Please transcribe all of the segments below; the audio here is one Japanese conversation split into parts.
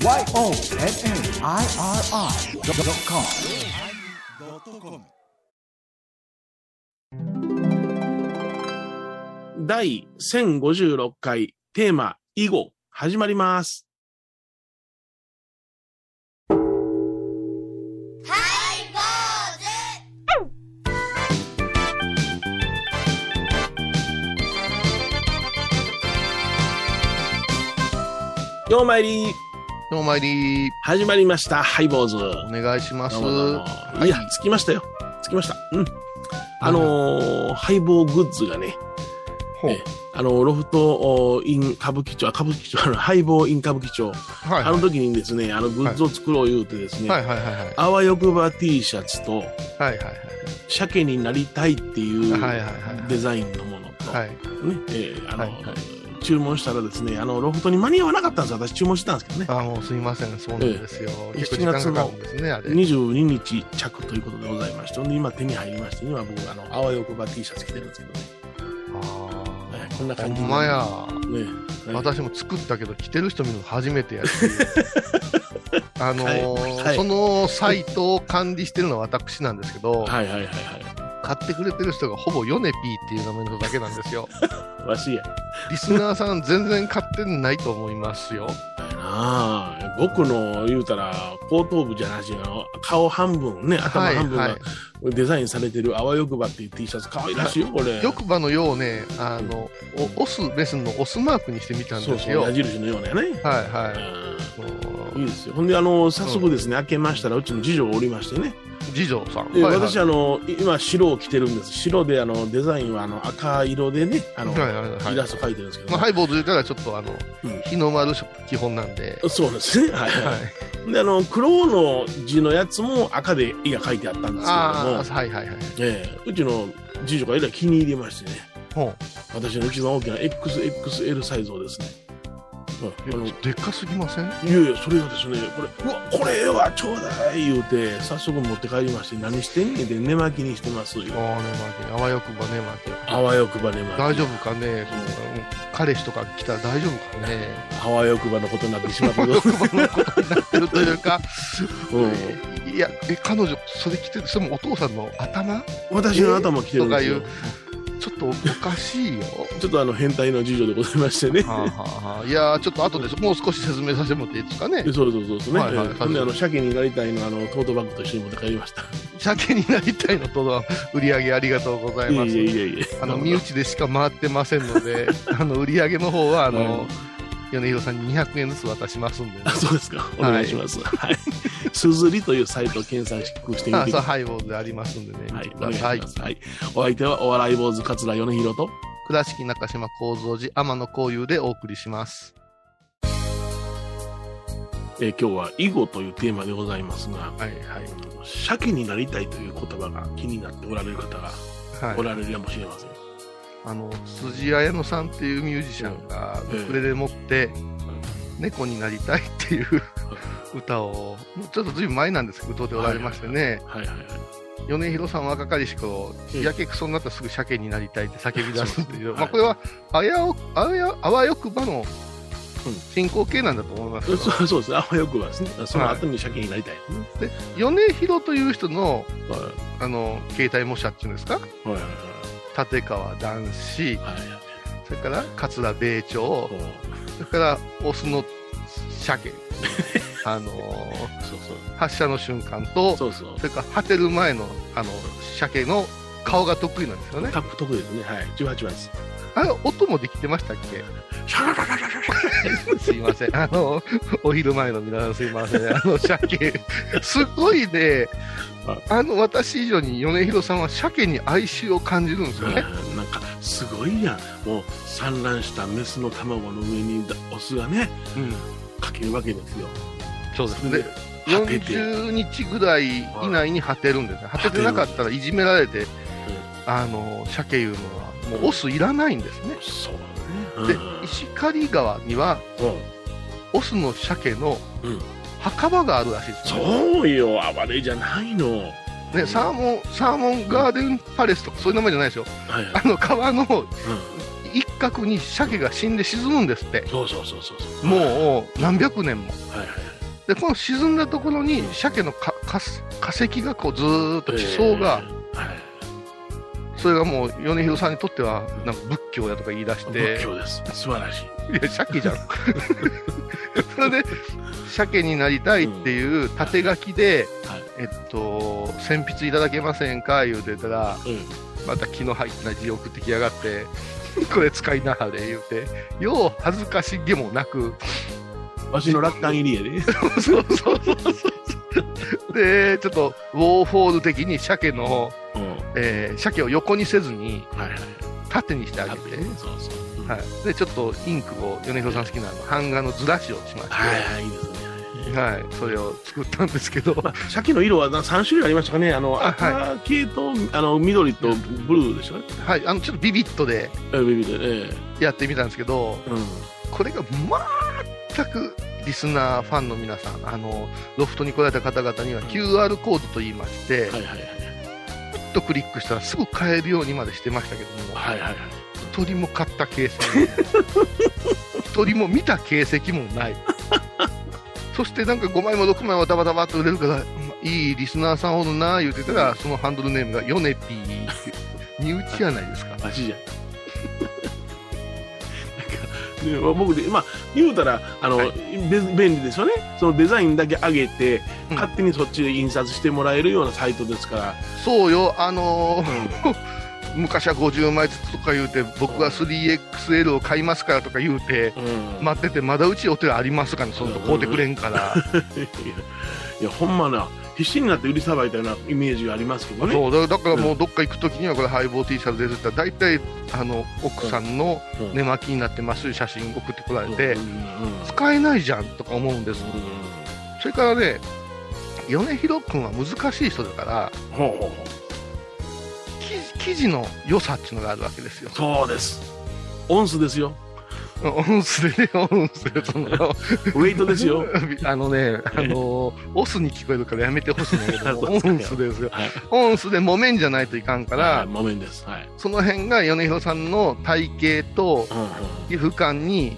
YONNIRI.com 第1056回テーマ囲碁始まります。ようまいりどうも参り、始まりましたハイボーズ。お願いします。どうもどうもはいいや、着きましたよ。着きました。うん。あのーハイボーグッズがね、ほうえあの、ロフトおイン歌舞伎町、あ歌舞伎町、あの、ハイボーイン歌舞伎町、はいあの時にですね、あの、グッズを作ろう言うてですね、はいはいはいはい。あわよくば T シャツと、はいはいはい。鮭になりたいっていうはいはいはいデザインのものと、はい。ね、えーあの、はいはい注文したらですね、あの、ロフトに間に合わなかったんですよ。私注文してたんですけどね。あ、もうすいません。そうなんですよ。ええ結構時間かかるんですね、あれ。22日着ということでございまして、今手に入りまして、今僕、あの、あわよくば T シャツ着てるんですけどね。あはいこんなあ。感じほんまや。ねはい私も作ったけど、着てる人見るの初めてやし。あのーはいはいそのサイトを管理してるのは私なんですけど、はいはいはいはい。買ってくれてる人がほぼヨネピーっていう名前のだけなんですよ。わしや。リスナーさん全然買ってないと思いますよ。だよなあ僕の言うたら後頭部じゃなしの顔半分ね頭半分がはいはいデザインされてるあわよくばっていう T シャツ可愛らしいよこれ欲場のようね、あの、おオス、メスのオスマークにしてみたんですよ。そうそう矢印のようなね、はいはうんいいですよほんであの早速ですね、開けましたらうちの次女がおりましてね、い。次女さん。ではいはい。私あの今白を着てるんです。白であのデザインはあの赤色でねあの、はいはいはい。イラスト描いてるんですけど、まあ、ハイボーズ言ったらちょっとあの、うん。日の丸基本なんで。そうですね。はい、ははい。い、であの黒の字のやつも赤で絵が描いてあったんですけれども。ああ、はいはいはい。ええ。うちの次女がえらい気に入りましてね、ほ私の一番大きな XXL サイズをですね、うんあのう。でっかすぎません？いやいや、それがですね、これ、うわ、これはちょうだい言うて、早速持って帰りまして、何してんねんで、寝巻きにしてますよ。ああね、まあ、あわよくばね、まあ、あわよくば寝巻き。大丈夫かね、その彼氏とか来たら大丈夫かね？あわよくばのことになってしまったけど、欲場のことになってるというか、うん、いや、え、彼女、それ着てる、それもお父さんの頭？私の頭来てるんですよと。ちょっとおかしいよ。ちょっとあの変態の次女でございましてね。はあはあはあ、いやーちょっと後でもう少し説明させてもらっていいですかねで。そうそうそうそうね。はいはいあの、鮭になりたいの、あの、トートバッグと一緒に持って帰りました。鮭になりたいのとの売り上げありがとうございます。いえいえいえ。あの身内でしか回ってませんので、あの売り上げの方はあの、米広さんに200円ずつ渡しますんで、ねあ、。そうですか。お願いします。はい。すずりというサイトを検索してみてくださいハイボールでありますんでね、はいお願いしください。ます。はい。お相手はお笑い坊主桂米広と、倉敷中島幸三寺天野幸雄でお送りします。えー今日は囲碁というテーマでございますが、はいはい。鮭になりたいという言葉が気になっておられる方がはいお、られるかもしれません。あの辻彩乃さんっていうミュージシャンがええウクレレ持って「猫になりたい」っていう歌をちょっとずいぶん前なんですけど歌っておられましてね。はいはいはい。米広さん若かりし頃うんやけくそになったらすぐ鮭になりたいって叫び出すっていう、はいまあ、これはあやおあやあわよくばのうん。進行形なんだと思いますけど、そうそうですね。あわよくばですね。その後に鮭になりたい。米広という人のはい。あの携帯模写っていうんですか？はいはい立川談志はい。はいそれから桂米朝こそれからオスの鮭 あのーうそう発射の瞬間とそう。そうそれから果てる前のあの鮭の顔が得意なんですよねタップ得意ですね。はい。18番です。あれ音もできてましたっけ？シャララララララ すいません。あのお昼前の皆さんすいません。あの鮭すごいね。あ。の私以上に米広さんは鮭に哀愁を感じるんですよね。うんなんかすごいやん。もう産卵したメスの卵の上にだオスがねうん。かけるわけですよ。そうですでね果てて。40日ぐらい以内に果てるんですね。果ててなかったらいじめられてあの鮭いうのはもうオスいらないんですね。そうで石狩川にはうんオスの鮭のうん墓場があるらしいですよ、ねそうよ暴れじゃないのね、サーモンサーモンガーデンパレスとかそういう名前じゃないですよはいはいあの川のう一角に鮭が死んで沈むんですって。そうそうそうそうそう。もう何百年も。はいはい。で、この沈んだところに鮭のかかす化石がこうずーっと地層が、えー。はい。それがもう米広さんにとってはなんか仏教やとか言い出して仏、教です。素晴らしい。いや、鮭じゃん。それで、鮭になりたいっていう縦書きで、はい。えっと、鉛筆いただけませんか？言うてたら、うん。また気の入った字送ってきやがって、これ使いなはれ言うて、よう恥ずかしげもなく、わしの楽観入りやで。そうそうそうそう。で、ちょっと、ウォーフォール的に鮭の、うん。えー鮭を横にせずに、はいはい。縦にしてあげて、そうそう。うんはい。で、ちょっとインクを、米広さん好きな版画のずらしをしまして、はいはい、いいですね。はい、それを作ったんですけど、まあ、鮭の色はな3種類ありましたかね。あの、あ赤系と、あの、緑とブルーでしたね。はい、あのちょっとビビットでやってみたんですけど、えうん。これが全くリスナー、ファンの皆さん、あのロフトに来られた方々には QR コードと言いまして、はいはいはい。とクリックしたらすぐ買えるようにまでしてましたけども、はいはいはい。一人も買った形跡一人 も見た形跡もない。そしてなんか5枚も6枚もダバダバっと売れるから、いいリスナーさんおるな言うてたら、そのハンドルネームがヨネピーって、身内じゃないですか。マジじゃ僕で、まあ、言うたら、あの、はいべ便利ですよね。そのデザインだけ上げて、うん勝手にそっちで印刷してもらえるようなサイトですから。そうよ、あのーう 昔は50枚ずつとか言うて、僕は 3XL を買いますからとか言うて、ん。待ってて、まだうちお寺ありますかね、そんな買うてくれんから。いやいや、ほんまな、必死になって売りさばいたようなイメージがありますけどね。そうだだからもうどっか行くときには、これ、ハイボー T シャツで絶対、大体あの奥さんのうん寝巻きになってます写真送ってこられうんて、使えないじゃんとか思うんです。うそれからね、米広君は難しい人だから、んほうほうほう記記事の良さっていうのがあるわけですよ。そうです。オンスですよ。音声で、音声で、その、ウェイトですよ。あのね、あのオスに聞こえるからやめてほしいんだけど、オンスですよ。はい。オンスで木綿じゃないといかんかはいら、木綿です。はい。その辺が米広さんの体型と皮膚感に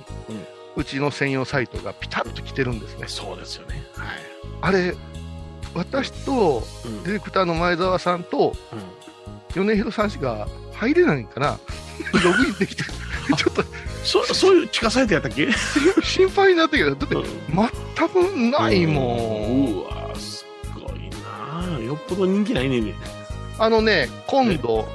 うちの専用サイトがピタッと来てるんですね。そうですよね。はい。あれ、私とうんディレクターの前澤さんとうん米広さんしか入れないんかな。ログインできて、ちょっとそそういう地下サイトやったっけ？心配になったけど、だってうん。全くないもん。うわすごいな。あよっぽど人気ないね。んねあのね、今度、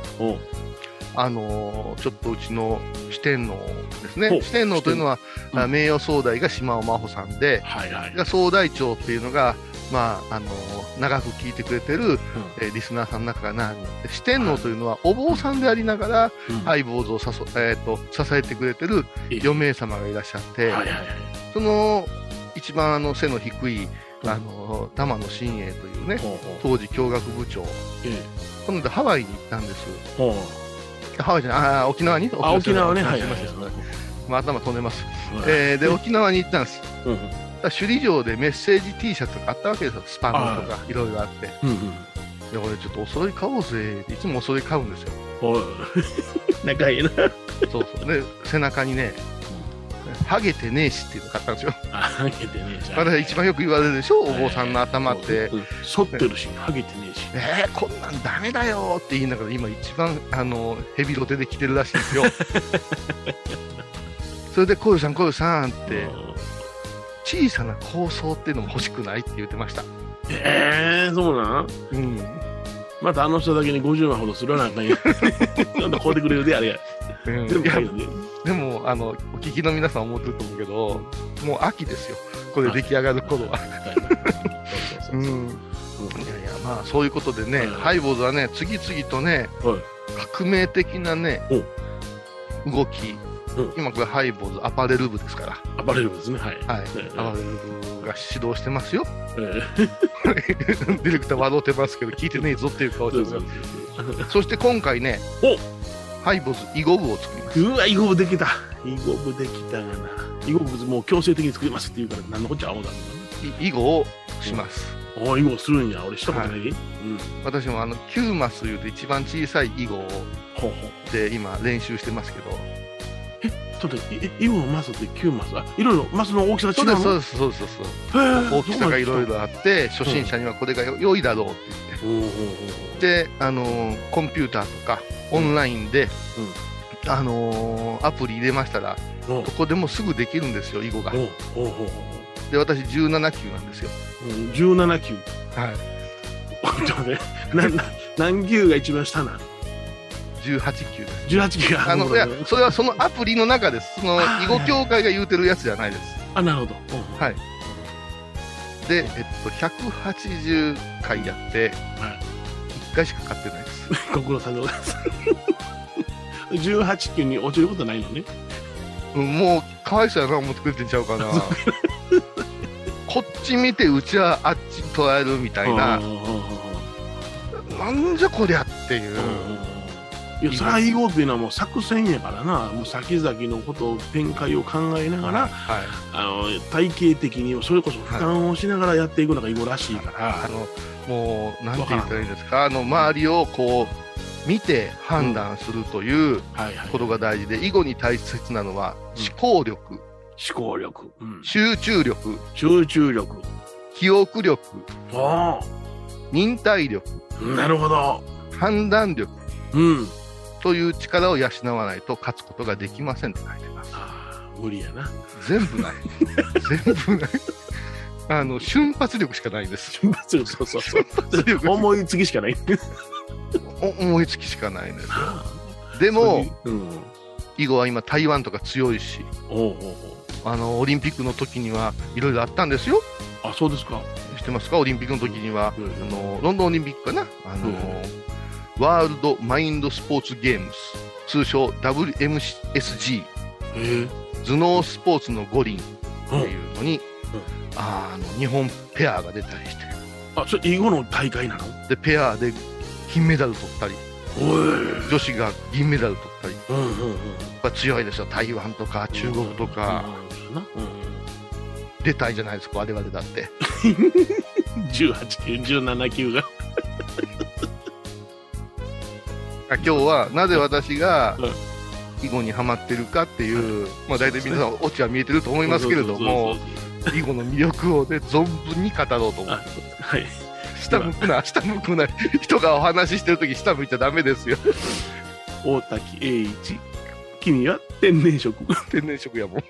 あのーちょっとうちの四天王です。ね四天王というのは、うん。あ名誉総代が島尾真帆さんで、はいはい。が総代長っていうのが、まあ、あのー長く聞いてくれてる、えーリスナーさんの中から何人で四天王というのは、お坊さんでありながら、うん。ハイボーズをさそ、えー、と支えてくれてるええ4名様がいらっしゃって、はいはいはいその一番あの背の低い、うん。あのー玉野真英というね、当時教学部長、えこの間ハワイに行ったんです。ハワイじゃない、あー沖縄に？沖縄ね。すはいいはいまあ、頭飛んでます。はい。えーで、沖縄に行ったんです。首里城でメッセージ T シャツとかあったわけですよ。スパムとかいろいろあって。うんうんで、俺ちょっとお揃い買おうぜいつもお揃い買うんですよ。おい 仲いいなそうそう。で、背中にね、ハゲてねえしっていうの買ったんですよ。あハゲてねえじゃんあれ一番よく言われるでしょ？お坊さんの頭って。うん反ってるしハゲてねえしえー、こんなんダメだよって言いながら今一番あのヘビロテで着てるらしいんですよ。それで、こういうさん、こういうさんって、うん小さな構想っていうのも欲しくないって言ってました。ええそうなんうん。またあの人だけに50万ほどするなあかんや ちょっと買うてくれるであれ。やうん。全部買うよねでもあの、お聞きの皆さん思ってると思うけど、もう秋ですよ。これ出来上がる頃は。そうん。い。やい。や、まあそうい。うことでね、はい。ハイボーズはね、次々とね、はい。革命的なね、動き、うん。今これハイボーズアパレル部ですから、アパレル部ですね。はい。はい、ええ。アパレル部が指導してますよ。え ディレクター笑ってますけど、聞いてねえぞっていう顔えしてます。よ。そして今回ねお、ハイボーズ囲碁部を作ります。うわ囲碁部できた。囲碁部できたがな。囲碁部もう強制的に作りますって言うから何のこっちゃ青だい囲碁をします。おお囲碁するんや。俺したことない、うん。私もあの9マスいうと一番小さい囲碁で今練習してますけど、ちょっとい囲碁のマスって9マスあいろいろマスの大きさが違そううですそうですそうですそうです。大きさがいろいろあって初心者にはこれがよ良いだろうって言って。おうおうおう。で、あのーコンピューターとかオンラインで、あのーアプリ入れましたらどこでもすぐできるんですよ囲碁が。で私17級なんですよ。うん17級はい。ちょっとね何級が一番下な18級です18級があのいやそれはそのアプリの中ですそのあ囲碁協会が言うてるやつじゃないです。あなるほど、はい。で、えっと、180回やって、はい。1回しか勝ってないです。ご苦労さんでございます。18級に落ちることないのね。うんもう、かわいそうやな思ってくれてんちゃうかな。こっち見て、うちはあっち捉えるみたいな。なんじゃこりゃっていう。いやそれは囲碁っていうのはもう作戦やからな。もう先々のことを展開を考えながら、はい。あの体系的にそれこそ俯瞰をしながらやっていくのが囲碁らしいから、あの、もう、なんて言ったらいいんですか、あの、周りをこう、見て判断するというはいはい、ことが大事で、囲碁に大切なのは、思考力、思考力、うん。集中力、集中力。記憶力、あ忍耐力、あなるほど。判断力。うんという力を養わないと勝つことができませんって書いてます。無理やな。全部ない。全部ない。あの、瞬発力しかないんです。そうそうそうそう。瞬発力。思いつきしかない。お思いつきしかないんですよ。でも、うん。囲碁は今台湾とか強いし、おうおうあの、オリンピックの時にはいろいろあったんですよ。あそうですか。知ってますか？オリンピックの時には、うん。あの、ロンドンオリンピックかな？あの、ワールドマインドスポーツゲームス、通称 WMSG、え。頭脳スポーツの五輪。えっていうのに、あの日本ペアが出たりして、あそれ囲碁の大会なの？で、ペアで金メダル取ったり、女子が銀メダル取ったり、やうんうんうん。っぱ強いですよ。台湾とか中国とか、うんうん。出たいじゃないですか、我々だって。18級17級が今日はなぜ私がうん囲碁にはまってるかっていう、まあ大体皆さんオチは見えてると思いますけれども、囲碁の魅力をね、存分に語ろうと思うあ。はい下向くな、下向くな。人がお話ししてるとき下向いちゃダメですよ。大滝栄一君は天然色 天然色やもん。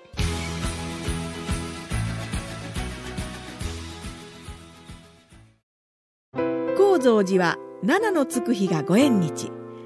高蔵寺は七のつく日がご縁日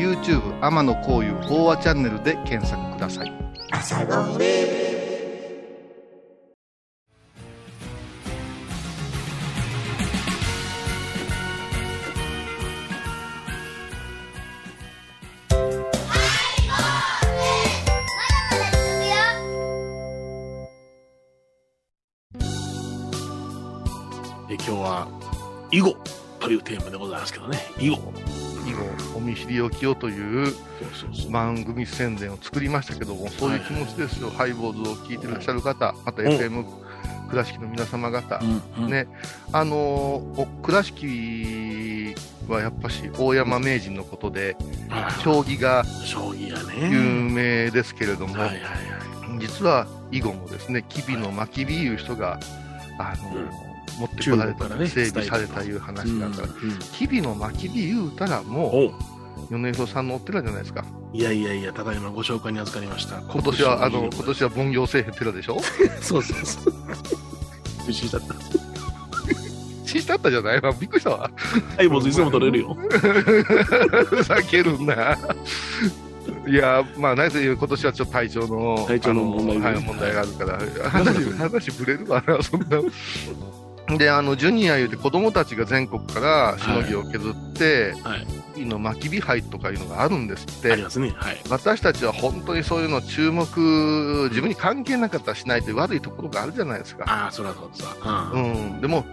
YouTube 天野幸雄法話チャンネルで検索ください。え今日は囲碁というテーマでございますけどね囲碁以後、お見知りおきをという番組宣伝を作りましたけども、そういう気持ちですよ。ハイボーズを聞いてらっしゃる方、またうん FM 倉敷の皆様方。うんうん。ね。あの倉敷はやっぱし大山名人のことで、あ将棋が有ね。名ですけれども、はいはいはい。実は囲碁もですね、吉備の巻火いう人が、あのー持ってこられた、らね整備されたいう話があったら、うんうん吉備の巻火言うたらもおうう、米広さんのお寺じゃないですか。いやいやいやただいまご紹介に預かりました今年は、あの、今年は凡行せえへん寺でしょ？そうそうそう不思議だった死したったじゃない？わ。びっくりしたわ。はいもういつも取れるよ ふざけるな。いや、まあ、何せ今年はちょっと体調の、体調の問題があはい、問題があるから、話、話ぶれるわな、そんな。で、あの、ジュニア言うて子供たちが全国からしのぎを削って、って、はい。の巻き火杯とかいうのがあるんですってね。はい。私たちは本当にそういうの注目、自分に関係なかったらしないという悪いところがあるじゃないですか。ああ、そりゃそうですわ。うん、でも、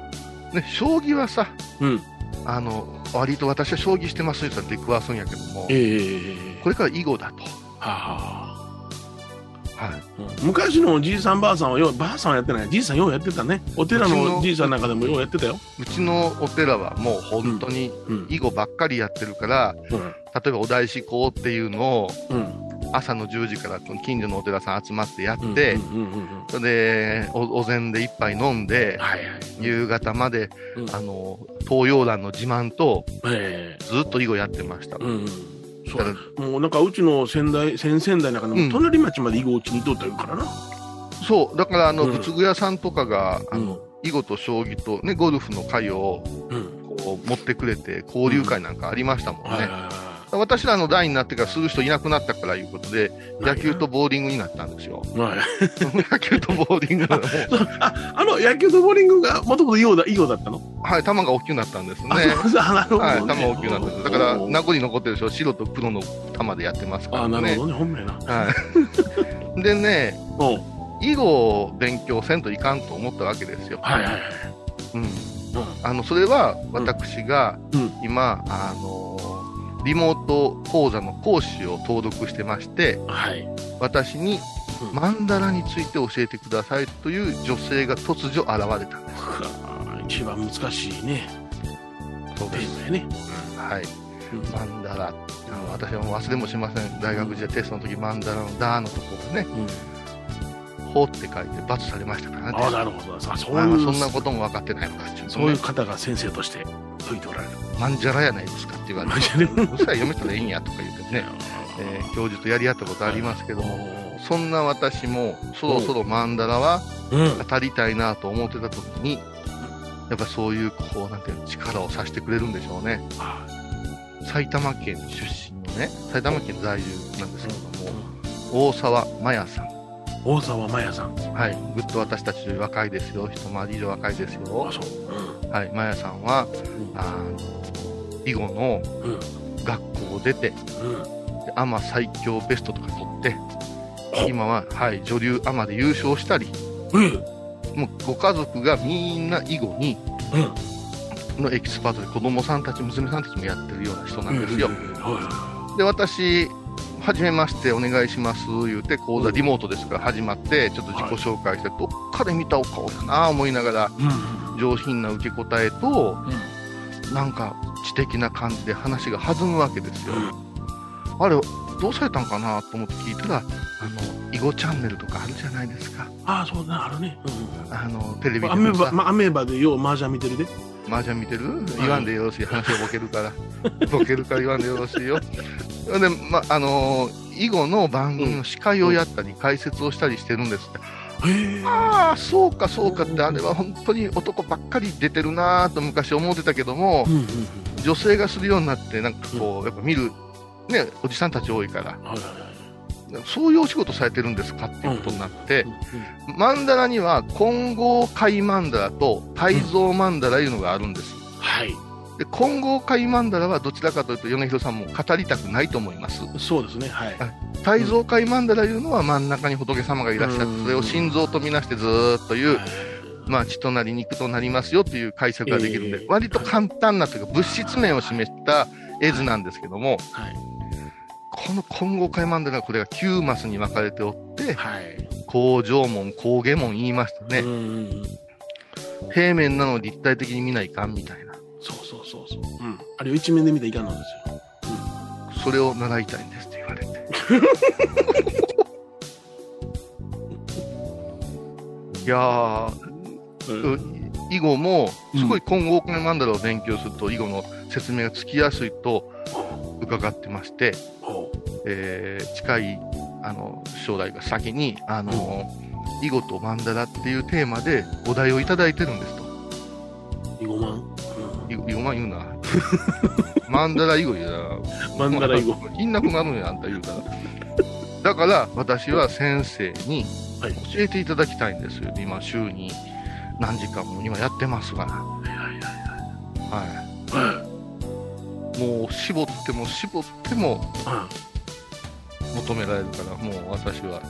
ね、将棋はさ、うん。うん。あの割と私は将棋してますって言ったら出くわすんやけども、ええこれから囲碁だと。はあ。はい。うん昔のじいさんばあさんはようばあさんはやってない。じいさんようやってたね。お寺ののじいさんなんかでもようやってたよ、うちのお寺はもう本当にうん。囲碁ばっかりやってるから、うん。例えばお大師講っていうのをうん。朝の10時から近所のお寺さん集まってやって、それでおお膳で一杯飲んで、はいはい夕方まで、うん。あの東洋蘭の自慢とえずっと囲碁やってました。えうんうんそうやもうなんかうちの先代先々代なんかでうん。も隣町まで囲碁打ちに行っとったからな、そう、だからあの、うん。仏具屋さんとかが、あの、うん。囲碁と将棋とね、ゴルフの会をうん。こう持ってくれて、交流会なんかありましたもんね。私らの代になってからする人いなくなったからいうことで、い野球とボーリングになったんですよ。はい。野球とボーリング。あ あの野球とボーリングがもともと囲碁だ囲碁だったの？はい、球が大きくなったんですね。あ なるほど、ね。はい、球が大きくなったんです。だから、名残残ってるでしょ、白と黒の球でやってますからね。あなるほどね。本命な。はい。でね、囲碁を勉強せんといかんと思ったわけですよ。はいはいはい。うん。うあの、それは私がうん。今、あの、リモート講座の講師を登録してまして、んはい私にうんマンダラについて教えてくださいという女性が突如現れたんです。あ一番難しいねそうテーマやね、はい。うんマンダラ。私はもう忘れもしません。大学時代テストの時マンダラのダーのところがね、うんほって書いて罰されましたからね。ああなるほどあそそんなことも分かってないのかっていうねそういう方が先生として解いておられるマンジャラやないですかって言われて、マンジャラうるさい読めたらいいんやとか言ってね、えー教授とやり合ったことありますけども、おそんな私もそろそろマンダラはうん。当たりたいなと思ってた時に、やっぱそういう、こう、なんていうの、力をさしてくれるんでしょうね。あ埼玉県出身のね、埼玉県在住なんですけどうも、ん。大沢麻也さん。大沢麻也さん。はい。ぐっと私たちより若いですよ。一回り以上若いですよ。あ。そう。はい。麻也さんは、あの、囲碁のうん。うん学校を出て、うん。でアマ最強ベストとか取って、今は、はい、女流アマで優勝したり、うん。もうご家族がみんな囲碁に、うん。のエキスパートで子供さんたち、娘さんたちもやってるような人なんですよ。はで、私、はじめましてお願いします、言うて、講座リモートですから始まって、ちょっと自己紹介して、どっかで見たお顔だな思いながら、上品な受け答えと、うんなんか知的な感じで話が弾むわけですよ。うんあれ、どうされたんかなと思って聞いたら、あの、囲碁チャンネルとかあるじゃないですか。ああそうねあるねあの、テレビでアメーバ、まあ、アメーバでよう麻雀見てるで麻雀見てる？言わんでよろしい。話がボケるから。ボケるから言わんでよろしいよ。で、ま、あのー囲碁の番組の司会をやったり、解説をしたりしてるんですって。ああ、そうかそうかって、あれは本当に男ばっかり出てるなぁと昔思ってたけどもう、んうんうん。女性がするようになって、なんかこう、やっぱ見る、ね、おじさんたち多いから、はいはいはい。そういうお仕事されてるんですかっていうことになってう、んマンダラには混合界マンダラと泰造マンダラいうのがあるんです。はいで混合界マンダラはどちらかというと米広さんも語りたくないと思います。そうですねはい泰造界マンダラいうのは真ん中に仏様がいらっしゃうんって、それを心臓とみなしてずーっという、はいまあ血となり肉となりますよという解釈ができるんで、ええ割と簡単なというか物質面を示した絵図なんですけども、はいこの混合界マンダラはこれが9マスに分かれておって、はい工場門、工芸門言いましたね。平面なのを立体的に見ないかんみたいな。そうそうそうそう。うん。あれを一面で見たらいかんのですよ。それを習いたいんですって言われて。いやー、う囲碁も、すごい混合界マンダラを勉強すると、囲碁の説明がつきやすいと伺ってまして、ほえー近いあの将来が先に、あの囲碁とマンダラっていうテーマでお題をいただいてるんです 囲碁囲碁マン言うな。マンダラ囲碁言うな。マンダラ囲碁いなくなるんや、あんた言うたら。だから、私は先生にはい教えていただきたいんですよ。今、週に何時間も今やってますから。はいはいははいはいもう絞っても絞ってもうん求められるから、もう私は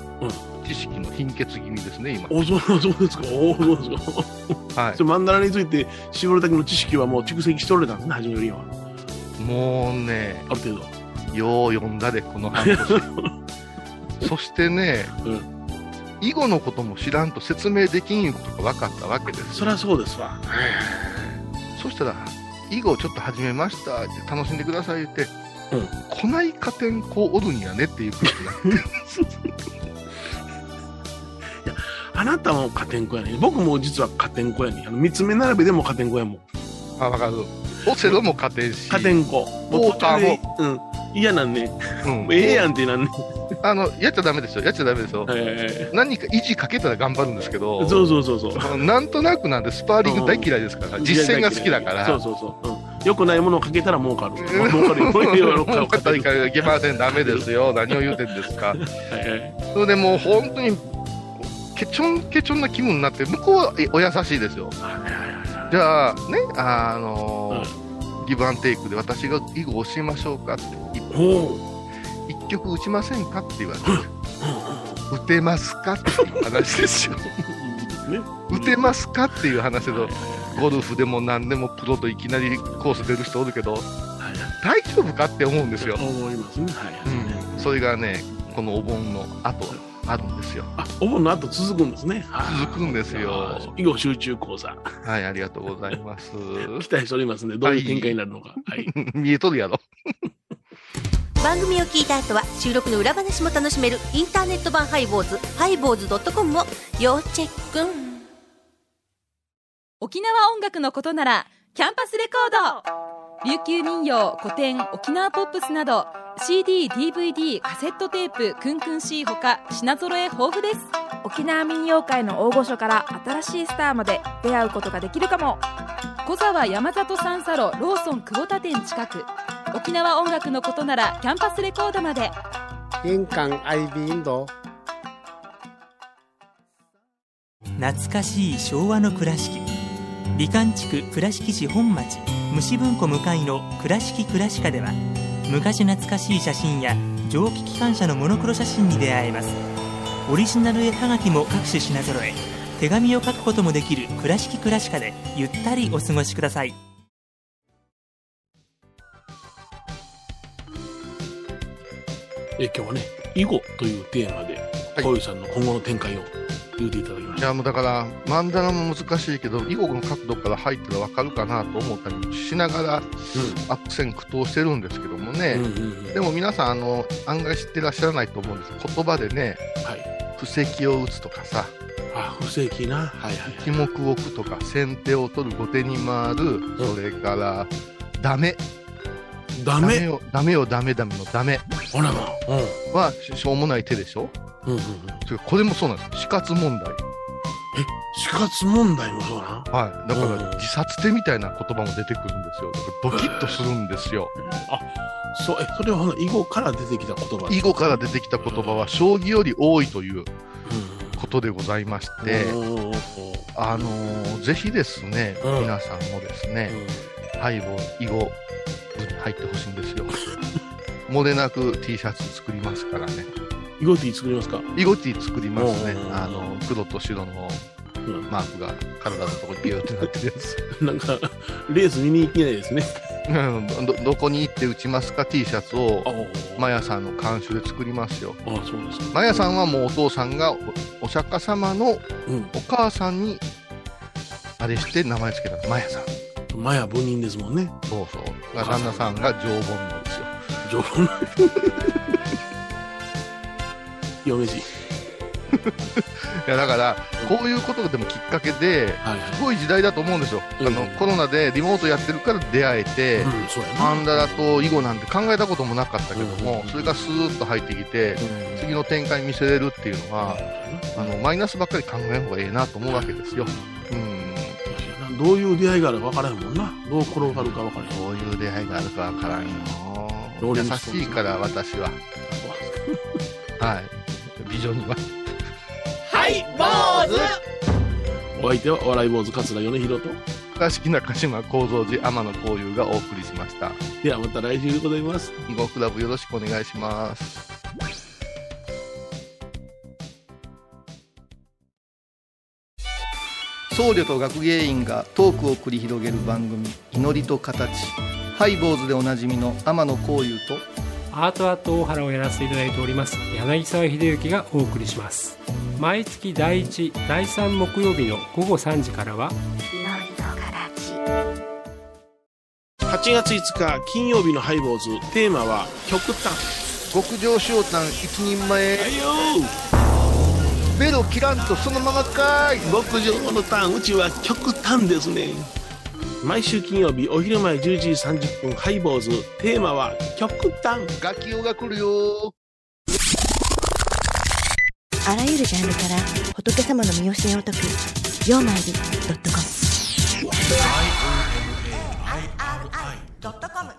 知識の貧血気味ですね、今。おそうそうですか、おそうですか。は それマンダラについて絞るだけの知識はもう蓄積しておれたんですね、初めよりは。い。もうね、ある程度。よう読んだで、この半年。そしてね、うん囲碁のことも知らんと説明できんことが分かったわけですよ。そりゃそうですわ。そしたら、囲碁ちょっと始めましたって楽しんでください言って、うんこない加点こうおるんやねっていう空気になって。あなたも加点子やね。僕も実は加点子やね。あの三つ目並べでも加点子やもん。あ、わかる。オセロも加点し。加点子。ポーターもも。うん。嫌なんね。うん。ええやんってなんね。あの、やっちゃダメですよ。やっちゃダメですよ。え何か維持かけたら頑張るんですけど、ーそうそうそうそう。なんとなくなんでスパーリング大嫌いですから、実践が好きだから。そうそうそう。うん。良くないものをかけたら儲かる。儲かる。儲かですよ、何を言うてんですか。はいはいそれでもう本当に、ケチョンケチョンな気分になって、向こうはえお優しいですよ。じゃあ、ね、あのーギブアンテイクで私が囲碁を教えましょうかって、ほう。一曲打ちませんかって言われて、打てますかっていう話ですよ。ね。打てますかっていう話で、ゴルフでも何でもプロといきなりコース出る人おるけど、はい大丈夫かって思うんですよ。思いますね。はいはい。うん、それがね、このお盆の後あるんですよ。あ、お盆の後続くんですね。続くんですよ。囲碁集中講座。はい、ありがとうございます。期待しておりますんで、どういう展開になるのか。はい。見えとるやろ。番組を聞いた後は収録の裏話も楽しめるインターネット版ハイボーズハイボーズドットコムを要チェック沖縄音楽のことならキャンパスレコード琉球民謡古典沖縄ポップスなど CDDVD カセットテープクンクン C ほか品揃え豊富です。沖縄民謡界の大御所から新しいスターまで出会うことができるかも。小沢山里三佐路ローソン久保田店近く。沖縄音楽のことならキャンパスレコードまで。印港 IB 印度懐かしい昭和の倉敷。美観地区倉敷市本町虫文庫向かいの「倉敷倉歯科」では昔懐かしい写真や蒸気機関車のモノクロ写真に出会えます。オリジナル絵はがきも各種品揃え手紙を書くこともできる「倉敷倉歯科」でゆったりお過ごしください。え今日はね、囲碁というテーマで、はい。小遊さんの今後の展開を言うていただきました。いや、もうだから、漫談も難しいけど、囲碁の角度から入ったらわかるかなと思ったりもしながら、悪戦苦闘してるんですけどもね。うんうんうんうんでも皆さん、あの、案外知ってらっしゃらないと思うんです。言葉でね、はい。布石を打つとかさ、あ、不正規な。はいはい気目を置くとか、先手を取る、後手に回る、それから、ダメ。ダメ？ダメよ、ダメよ、ダメダメのダメほらまあ。うん。はししょうもない手でしょ？うんうんうん。これもそうなんです。死活問題。死活問題もそうな。はい。だかうんら、自殺手みたいな言葉も出てくるんですよ。ドキッとするんですよ。あ、そう、え、それは囲碁から出てきた言葉？囲碁から出てきた言葉は、将棋より多いといううんことでございまして、おーおーおーあのーぜひですね、うん皆さんもですね、ハイボー、囲碁入ってほしいんですよ。漏れなく T シャツ作りますからね。囲碁ティー作りますか？囲碁 T 作りますねう。んあの、黒と白のうんマークが体のとこにビューってなってるやつ。なんか、レース見に行けないですね。うんどどこに行って打ちますか？T シャツをマヤさんの監修で作りますよ。あ、そうですか。マヤさんはもうお父さんがおお釈迦様のうん。お母さんにあれして名前つけたのマヤさん。マヤ部人ですもんね。そうそう。旦那さんが常盆なんですよ。情報いやだから、こういうことでもきっかけで、はいすごい時代だと思うんですよ。うんあのコロナでリモートやってるから出会えて、うん、そうやマンダラと囲碁なんて考えたこともなかったけども、うんそれがスーッと入ってきて、うん次の展開見せれるっていうのは、あのマイナスばっかり考える方がええなと思うわけですよ。うん。どういう出会いがあるか分からへんもんな。どう転がるか分からへん。どういう出会いがあるかわからんよ。優しいから私は。はい。美女には。お相手は笑い坊主桂米宏と。倉敷中島幸三寺天野幸雄がお送りしました。ではまた来週でございます。囲碁クラブよろしくお願いします。僧侶と学芸員がトークを繰り広げる番組「祈りと形」ハイボーズでおなじみの天野幸雄とアートアート大原をやらせていただいております柳沢秀幸がお送りします。毎月第1第3木曜日の午後3時からは8月5日金曜日のハイボーズ。テーマは極端。極上塩タン一人前。はいよ。ベロ切らんとそのままかい。極上のタンうちは極端ですね毎週金曜日お昼前10時30分ハイボーズ。テーマは極端楽器オが来るよ。あらゆるジャンルから仏様の見教えを解く「曜マイルドットコム」「IOMAIRI.com」